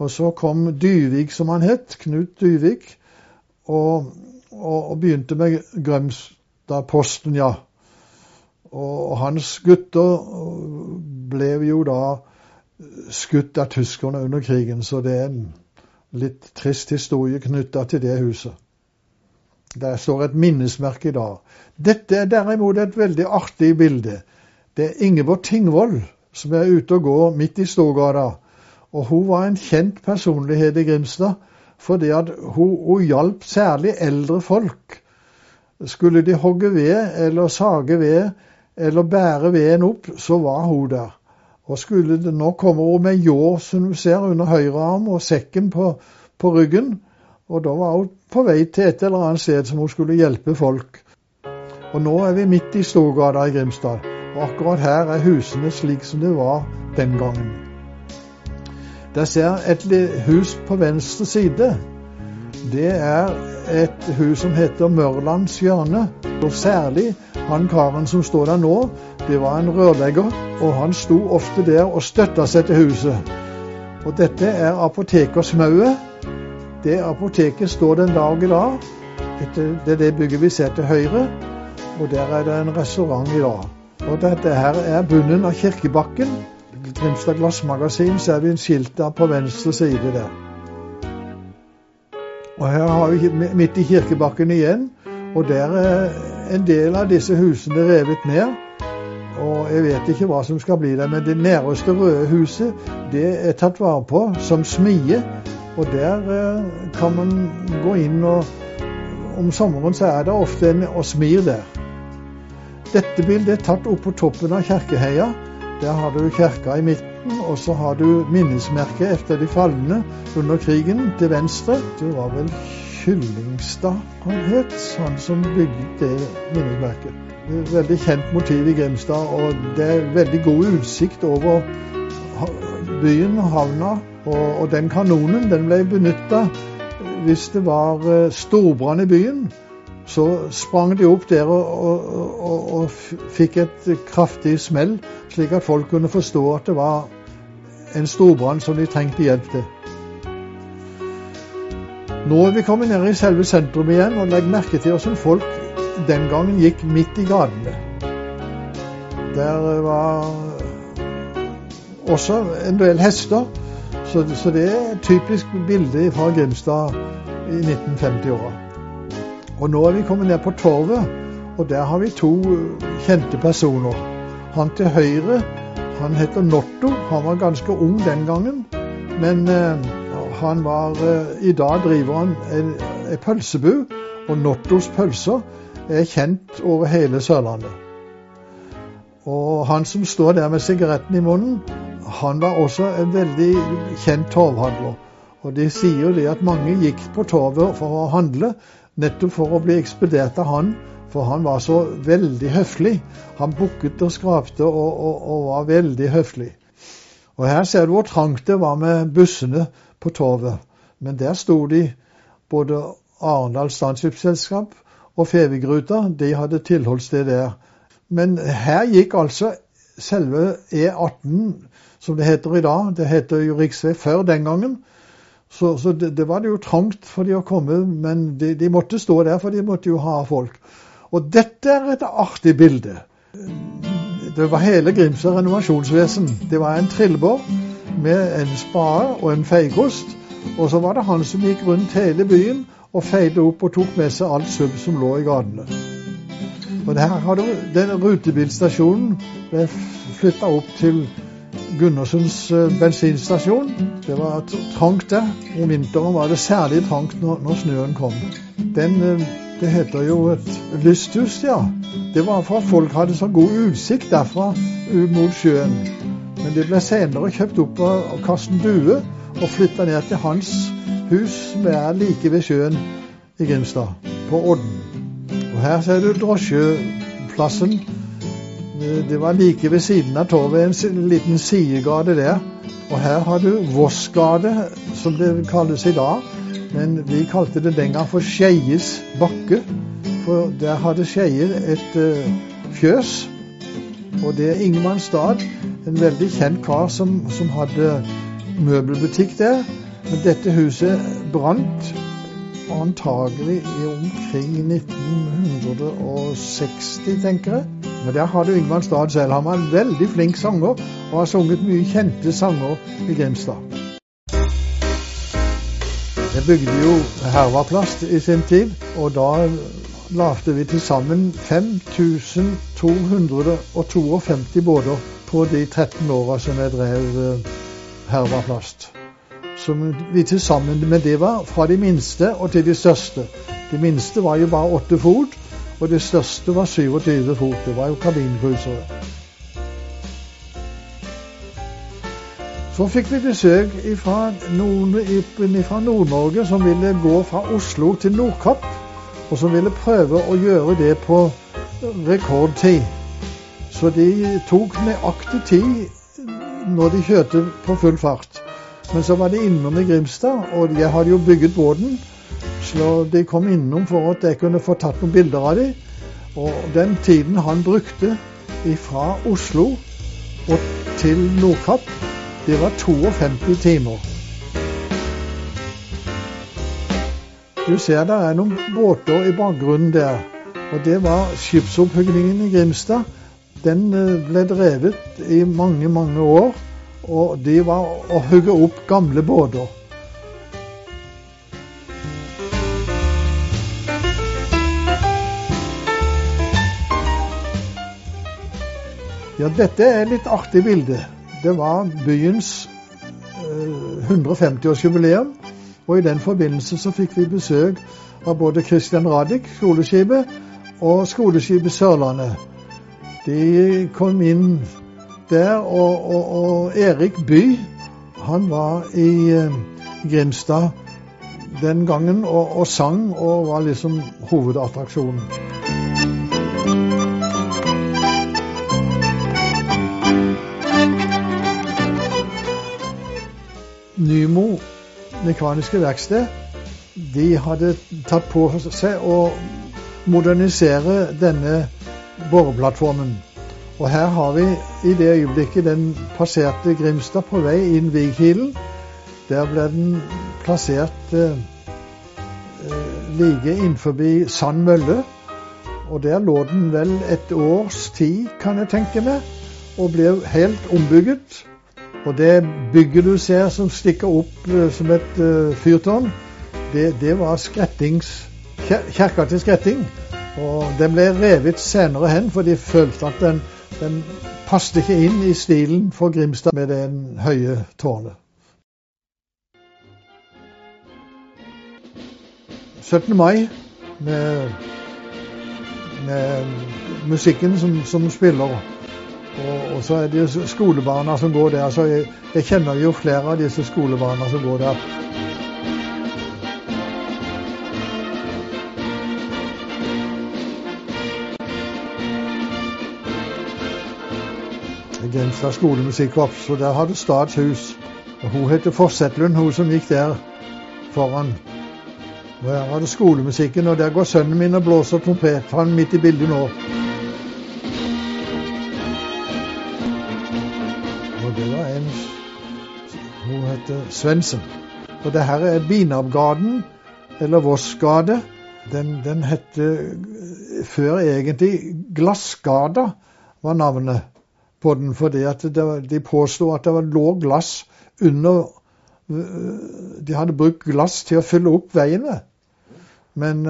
Og så kom Dyvik, som han het, Knut Dyvik, og, og, og begynte med Grømstadposten, ja. Og, hans gutter ble jo da skutt av tyskerne under krigen, så det er en litt trist historie knytta til det huset. Der står et minnesmerke i dag. Dette er derimot et veldig artig bilde. Det er Ingeborg Tingvoll som er ute og går midt i Storgata. Og hun var en kjent personlighet i Grimstad fordi at hun, hun hjalp særlig eldre folk. Skulle de hogge ved eller sage ved eller bære veden opp, så var hun der. Og skulle det, Nå kommer hun med ljå, som du ser, under høyrearm og sekken på, på ryggen. Og da var hun på vei til et eller annet sted som hun skulle hjelpe folk. Og nå er vi midt i Storgata i Grimstad, og akkurat her er husene slik som det var den gangen. Der ser et hus på venstre side. Det er et hus som heter Mørlands hjørne. Og særlig han karen som står der nå, det var en rørlegger, og han sto ofte der og støtta seg til huset. Og dette er apotekersmauet det apoteket står den dag i dag. Det er det bygget vi ser til høyre. Og der er det en restaurant i dag. Og dette her er bunnen av Kirkebakken. Grimstad Glassmagasin ser vi en skilt der på venstre side der. Og her har vi midt i Kirkebakken igjen. Og der er en del av disse husene revet ned. Og jeg vet ikke hva som skal bli der, men det nærmeste røde huset det er tatt vare på som smie og der eh, kan man gå inn og Om sommeren så er det ofte en og smir der. Dette bildet er tatt opp på toppen av Kjerkeheia. Der har du kirka i midten, og så har du minnesmerket etter de falne under krigen til venstre. Det var vel Kyllingstad han het, han som bygget det minnesmerket. Det er et veldig kjent motiv i Grimstad, og det er veldig god utsikt over byen og havna og, og den kanonen den ble benytta hvis det var eh, storbrann i byen, så sprang de opp der og, og, og, og fikk et kraftig smell, slik at folk kunne forstå at det var en storbrann som de trengte hjelp til. Nå er vi kommet ned i selve sentrum igjen, og legg merke til hvordan folk den gangen gikk midt i gatene. Der var også en del hester, så, så det er et typisk bilde fra Grimstad i 1950-åra. Og nå er vi kommet ned på Torvet, og der har vi to kjente personer. Han til høyre, han heter Notto. Han var ganske ung den gangen, men eh, han var eh, I dag driver han en pølsebu, og Nottos pølser er kjent over hele Sørlandet. Og han som står der med sigaretten i munnen, han var også en veldig kjent torvhandler. Og de sier jo det at mange gikk på torvet for å handle, nettopp for å bli ekspedert av han. For han var så veldig høflig. Han bukket og skrapte og, og, og var veldig høflig. Og her ser du hvor trangt det var med bussene på torvet. Men der sto de, både Arendal Standskipsselskap og Fevigruta, De hadde tilholdssted der. Men her gikk altså selve E18, som det heter i dag. Det heter jo riksvei før den gangen. Så, så det, det, var det jo trangt for de å komme, men de, de, måtte stå der, for de måtte jo ha folk. Og dette er et artig bilde. Det var hele Grimstad renovasjonsvesen. Det var en trillebår med en spade og en feigost. Og så var det han som gikk rundt hele byen og feide opp og tok med seg alt subb som lå i gatene. Og her har du, den rutebilstasjonen ble flytta opp til Gundersens eh, bensinstasjon. Det var trangt der. Om vinteren var det særlig trangt når, når snøen kom. Den, eh, det heter jo et lysthus, ja. Det var for at folk hadde så god utsikt derfra mot sjøen. Men det ble senere kjøpt opp av Karsten Due og flytta ned til hans hus, som er like ved sjøen i Grimstad, på Odden. Og her ser du drosjeplassen det var like ved siden av torvet, en liten sidegate der. Og her har du Vossgate, som det kalles i dag. Men vi kalte det den gang for Skeies bakke. For der hadde Skeie et uh, fjøs. Og det er Ingemann Stad, en veldig kjent kar som, som hadde møbelbutikk der. Men dette huset brant antagelig i omkring 1960, tenker jeg. Men der har du Yngvar Stad selv. Han var en veldig flink sanger og har sunget mye kjente sanger i Grimstad. Jeg bygde jo Hervaplast i sin tid, og da lagde vi til sammen 5252 båter på de 13 åra som jeg drev eh, Hervaplast. Som vi til sammen med det var fra de minste og til de største. De minste var jo bare åtte fot, og det største var 27 fot. Det var jo kabincruisere. Så fikk vi besøk fra Nord-Norge som ville gå fra Oslo til Nordkapp. Og som ville prøve å gjøre det på rekordtid. Så de tok nøyaktig tid når de kjørte på full fart. Men så var de innom i Grimstad, og jeg hadde jo bygget båten. Så de kom innom for at jeg kunne få tatt noen bilder av dem. Og den tiden han brukte fra Oslo og til Nordkapp, det var 52 timer. Du ser det er noen båter i bakgrunnen der. Og det var skipsopphugningen i Grimstad. Den eh, ble drevet i mange, mange år. Og det var å hugge opp gamle båter. Ja, dette er et litt artig bilde. Det var byens eh, 150-årsjubileum. Og i den forbindelse så fikk vi besøk av både Christian Radich, skoleskipet, og skoleskipet Sørlandet. De kom inn der, og, og, og Erik By, han var i eh, Grimstad den gangen og, og sang og var liksom hovedattraksjonen. Nymo mekaniske verksted de hadde tatt på seg å modernisere denne boreplattformen. Og her har vi i det øyeblikket den passerte Grimstad på vei inn Vigkilen. Der ble den plassert eh, like innenfor Sand mølle. Og der lå den vel et års tid, kan jeg tenke meg, og ble helt ombygget. Og det bygget du ser som stikker opp eh, som et uh, fyrtårn, det, det var Skrettings kjerka til Skretting. Og den ble revet senere hen, for de følte at den den passet ikke inn i stilen for Grimstad med det høye tårnet. 17. mai med, med musikken som, som spiller. Og, og, så er det skolebarna som går der. Så jeg, jeg kjenner jo flere av disse skolebarna som går der. Grimstad skolemusikkorps, og der har du Stadshus. Hun heter Forsetlund, hun som gikk der foran. Og Her har du skolemusikken, og der går sønnen min og blåser trompet. Han midt i bildet nå. Heter Svendsen. Og det her er Binabgaden, eller Vossgade. Den, den heter før egentlig Glassgata, var navnet på den fordi at de påsto at det var lå glass under De hadde brukt glass til å fylle opp veiene. Men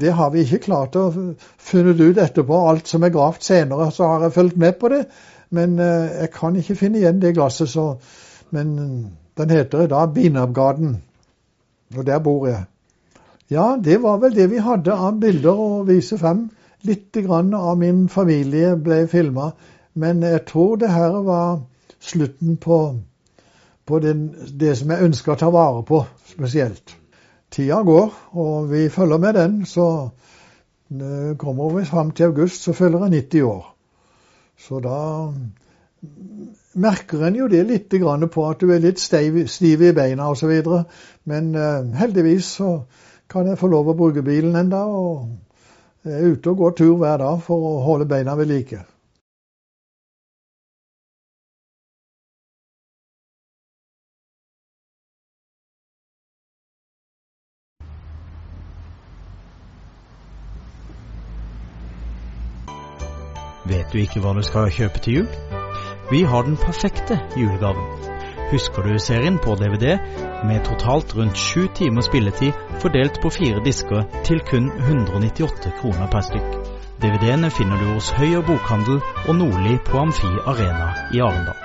det har vi ikke klart å finne ut etterpå. Alt som er gravd senere, så har jeg fulgt med på det. Men jeg kan ikke finne igjen det glasset. Så, men den heter da Binabgaden. Og der bor jeg. Ja, det var vel det vi hadde av bilder å vise frem. Litt av min familie ble filma men jeg tror det her var slutten på, på den, det som jeg ønsker å ta vare på spesielt. Tida går, og vi følger med den. Så eh, kommer vi fram til august, så følger jeg 90 år. Så da merker en jo det litt på at du er litt stiv, stiv i beina osv. Men uh, heldigvis så kan jeg få lov å bruke bilen enda, og jeg er ute og går tur hver dag for å holde beina ved like. Vet du ikke hva du skal kjøpe til jul? Vi har den perfekte julegaven. Husker du serien på DVD med totalt rundt sju timers spilletid fordelt på fire disker til kun 198 kroner per stykk? DVD-ene finner du hos Høyer bokhandel og Nordli på Amfi Arena i Arendal.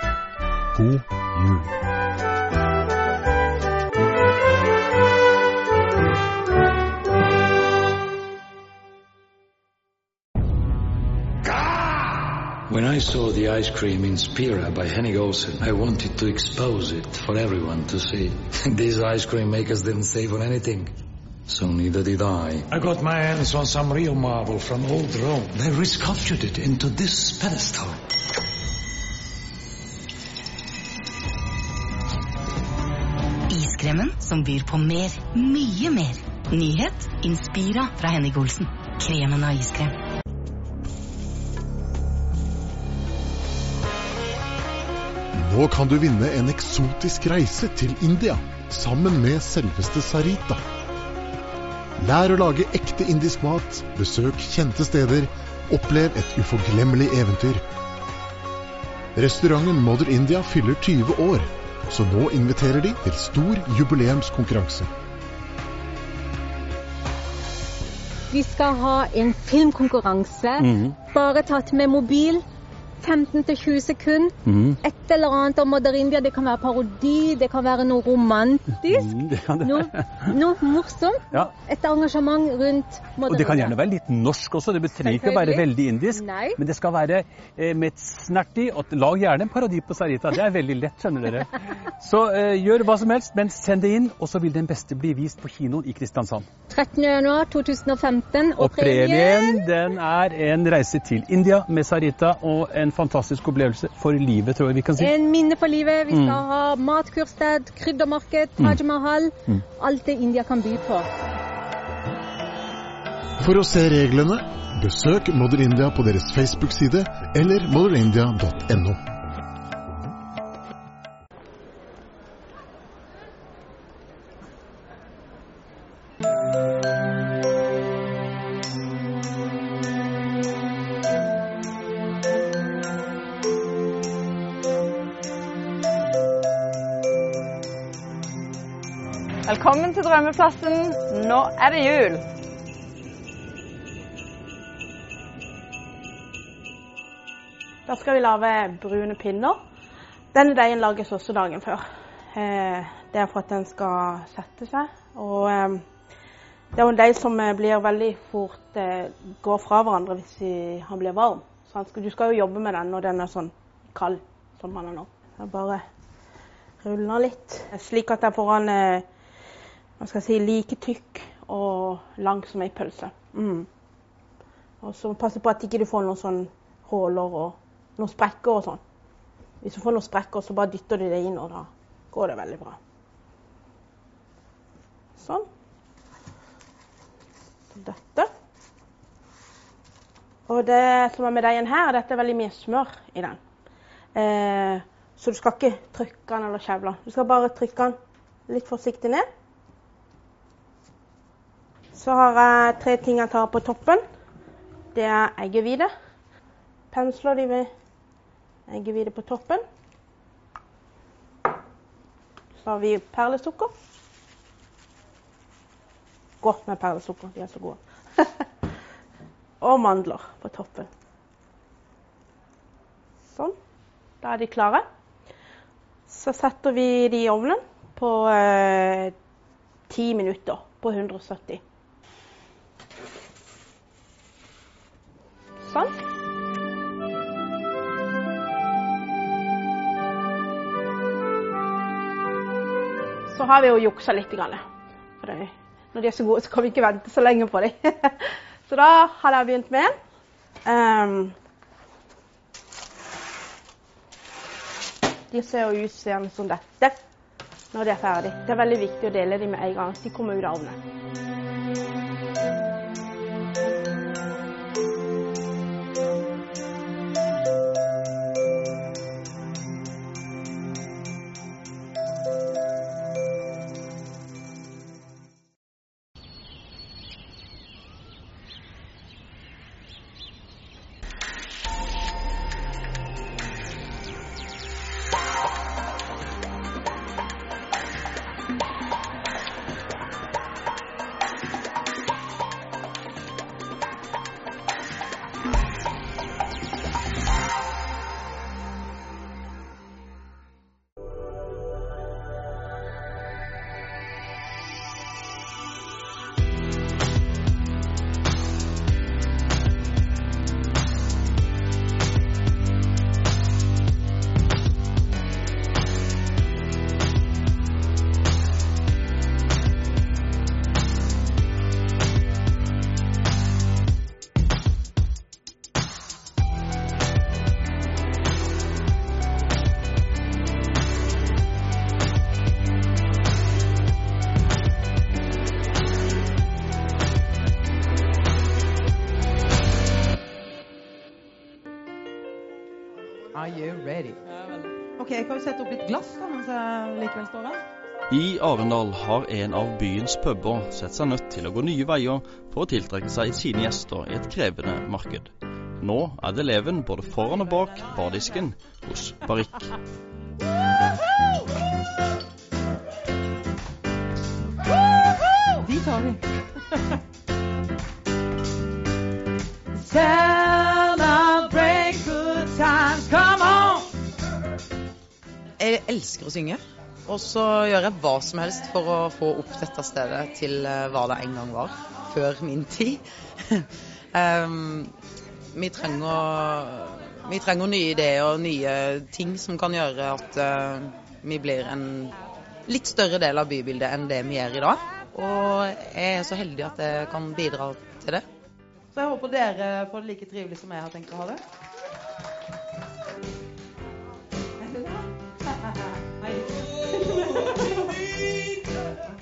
God jul. When I saw the ice cream Inspira by Henning Olsen, I wanted to expose it for everyone to see. These ice cream makers didn't save on anything. So neither did I. I got my hands on some real marble from old Rome. They resculptured it into this pedestal. Iskremen som byr på mer, mye mer. Nyhet Inspira fra Henning Olsen. Kremen av iskrem. Nå kan du vinne en eksotisk reise til India sammen med selveste Sarita. Lær å lage ekte indisk mat, besøk kjente steder, opplev et uforglemmelig eventyr. Restauranten Mother India fyller 20 år, så nå inviterer de til stor jubileumskonkurranse. Vi skal ha en filmkonkurranse. Mm. Bare tatt med mobil. 15-20 sekunder. Mm. Et eller annet om India. Det kan være parodi, det kan være noe romantisk. Mm, det det. Noe, noe, morsomt. Ja. Et engasjement rundt India. Og det kan gjerne være litt norsk også. Det trenger ikke å være veldig indisk. Nei. Men det skal være eh, med et snert i. Og lag gjerne en parodi på Sarita. Det er veldig lett, skjønner dere. Så eh, gjør hva som helst, men send det inn, og så vil den beste bli vist på kinoen i Kristiansand. 13.1.2015. Og, og premien, den er en reise til India med Sarita og en en fantastisk opplevelse for livet, tror jeg vi kan si. En minne for livet. Vi skal Mm. ha matkursted, kryddermarked, Mm. Taj Mahal. Mm. Alt det India kan by på. For å se reglene, besøk Modern India på deres Facebook-side eller modernindia.no. Velkommen til drømmeplassen. Nå er det jul. Da skal vi lage brune pinner. Denne deigen lages også dagen før. Eh, det er for at den skal sette seg. Og eh, det er jo en deig som eh, blir veldig fort går fra hverandre hvis vi, han blir varm. Så du skal jo jobbe med den når den er sånn kald som den er nå. Jeg bare ruller litt, slik at jeg får den hva skal jeg si, like tykk og lang som ei pølse. Mm. Og så passe på at ikke du får noen sånn huller og noen sprekker og sånn. Hvis du får noen sprekker, så bare dytter du det inn, og da går det veldig bra. Sånn. Dette. Og det som er med deigen her, er dette er veldig mye smør i den. Eh, så du skal ikke trykke den eller kjevle den. Du skal bare trykke den litt forsiktig ned. Så har jeg tre ting jeg tar på toppen. Det er eggehvite. Pensler de med eggehvite på toppen. Så har vi perlesukker. Godt med perlesukker, de er så gode. Og mandler på toppen. Sånn. Da er de klare. Så setter vi de i ovnen på eh, ti minutter på 170. Sånn. Så har vi jo juksa litt. For når de er så gode, så kan vi ikke vente så lenge på dem. så da har jeg begynt med. Um, de ser jo ut som dette når de er ferdig. Det er veldig viktig å dele dem med en gang de kommer ut av ovnen. Jeg likevel står her? I Arendal har en av byens puber sett seg nødt til å gå nye veier for å tiltrekke seg sine gjester i et krevende marked. Nå er det eleven både foran og bak bardisken hos Barrik. De tar vi. Celebrate good times, come on! Jeg elsker å synge, og så gjør jeg hva som helst for å få opp dette stedet til eh, hva det en gang var, før min tid. um, vi, trenger, vi trenger nye ideer og nye ting som kan gjøre at uh, vi blir en litt større del av bybildet enn det vi gjør i dag. Og jeg er så heldig at jeg kan bidra til det. Så jeg håper dere får det like trivelig som jeg har tenkt å ha det.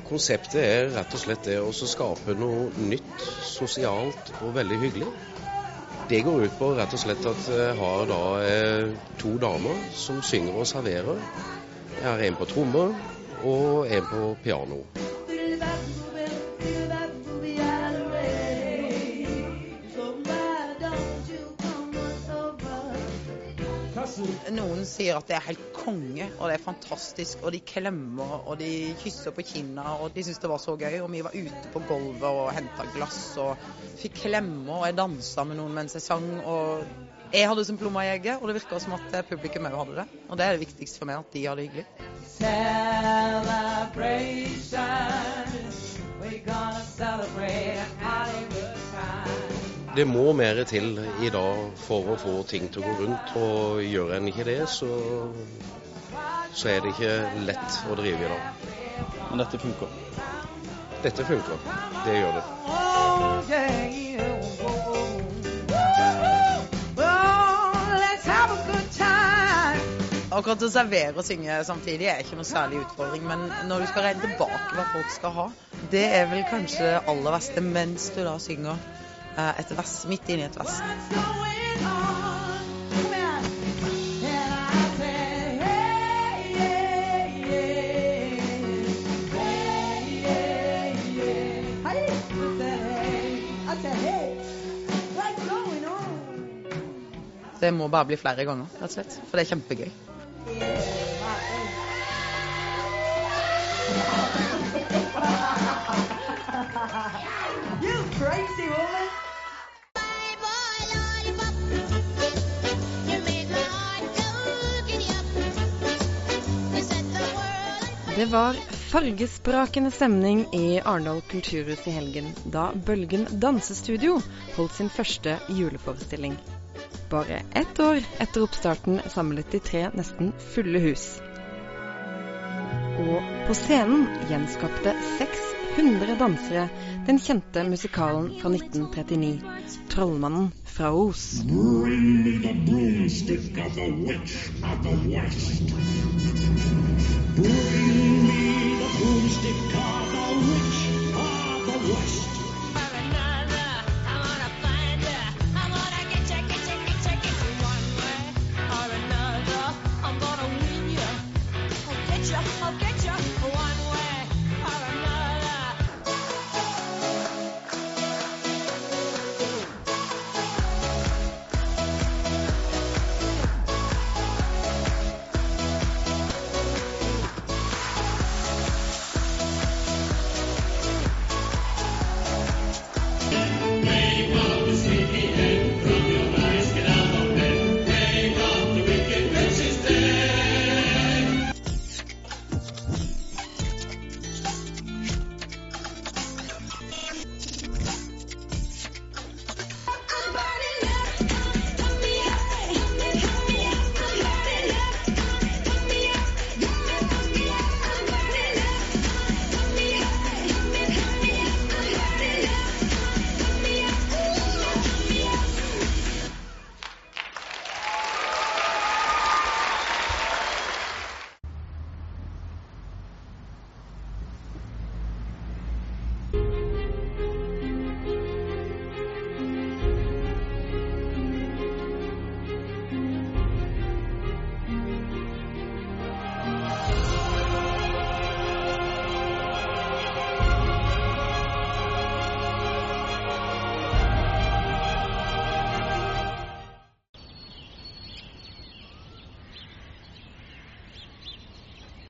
Konseptet er rett og slett det å skape noe nytt, sosialt og veldig hyggelig. Det går ut på rett og slett at jeg har da eh, to damer som synger og serverer. Jeg har en på trommer og en på piano. Noen sier at det er helt konge, og det er fantastisk, og de klemmer og de kysser på kinna, og de syns det var så gøy. Og vi var ute på gulvet og henta glass og fikk klemmer, og jeg dansa med noen mens jeg sang. og jeg hadde som plomma i egget, og det virka som at publikum òg hadde det. Og det er det viktigste for meg, at de har det hyggelig. Det må mer til i dag for å få ting til å gå rundt. Og gjør en ikke det, så, så er det ikke lett å drive i dag. Men dette funker? Dette funker. Det gjør det. Akkurat å servere og synge samtidig er ikke noe særlig utfordring, men når du skal regne tilbake hva folk skal ha, det er vel kanskje det aller verste mens du da synger et vass, midt inni et vass. Det må bare bli flere ganger, rett og slett. For det er kjempegøy. You crazy woman! Det var fargesprakende stemning i Arendal kulturhus i helgen, da Bølgen dansestudio holdt sin første juleforestilling. Bare ett år etter oppstarten samlet de tre nesten fulle hus. Og på scenen gjenskapte 600 dansere den kjente musikalen fra 1939, 'Trollmannen fra Os'. Bring me the broomstick of the witch of the west. Bring me the broomstick car, the witch of the West.